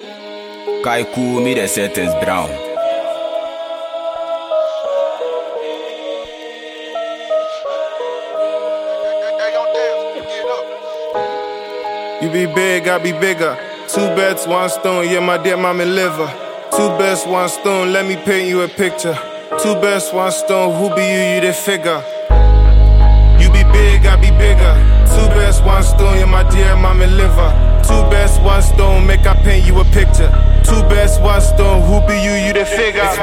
Kaiku mi de sentence brown. You be big, I be bigger. Two bets, one stone, yeah, my dear mommy liver. Two bets, one stone, let me paint you a picture. Two bets, one stone, who be you, you the figure. You be big, I be bigger. Two bets, one stone, yeah, my dear mommy liver. One stone, make I paint you a picture. Two best one stone, who be you,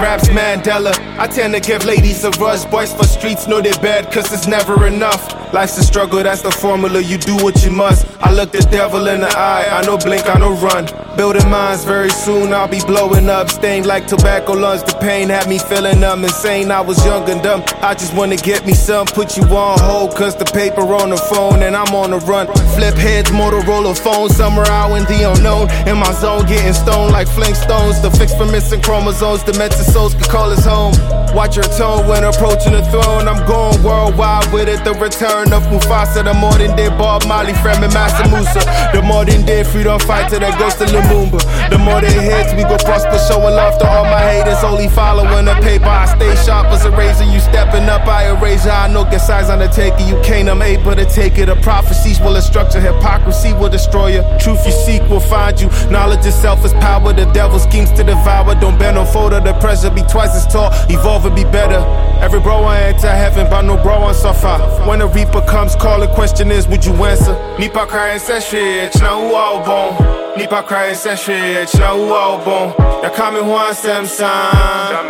raps Mandela. I tend to give ladies a rush. Boys for streets know they're bad, cause it's never enough. Life's a struggle, that's the formula. You do what you must. I look the devil in the eye, I no blink, I no run. Building minds very soon, I'll be blowing up. Stained like tobacco lungs, the pain had me feeling I'm insane. I was young and dumb, I just wanna get me some. Put you on hold, cause the paper on the phone and I'm on the run. Flip heads, Motorola phone, somewhere out in the unknown. In my zone, getting stoned like Flintstones. The fix for missing chromosomes, demented souls can call us home. Watch your tone when approaching the throne. I'm going worldwide with it. The return of Mufasa, the modern day Bob Marley, Fremen Mansa Musa. The more modern day freedom fighter that goes to Lumumba. The more they hits, we go prosper, showing love to all my haters. Only following the paper. I stay sharp as a razor. You stepping up, I erase you. I know get size undertaker. You can't, I'm able to take it. The prophecies will structure hypocrisy will destroy you. Truth you seek will find you. Knowledge itself is power. The devil schemes to devour. Don't bend no photo. The pressure be twice as tall. Evolve and be better. Every bro I enter heaven, but no bro I suffer. When the reaper comes, call the question is, would you answer? Nipa crying says shit, na uwa ubon. Nipa crying says shit, na uwa ubon. Ya ho asem san.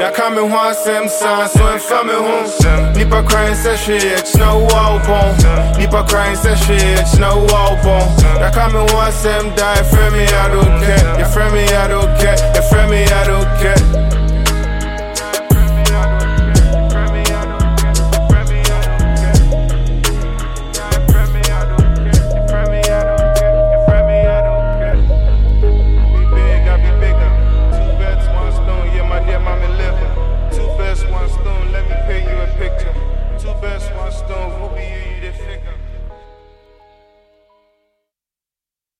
Ya ho asem san, so emfa me ho. Nipa crying says shit, na uwa ubon. Nipa crying says shit, na uwa ubon. Ya kame ho asem die, frame me, I don't care.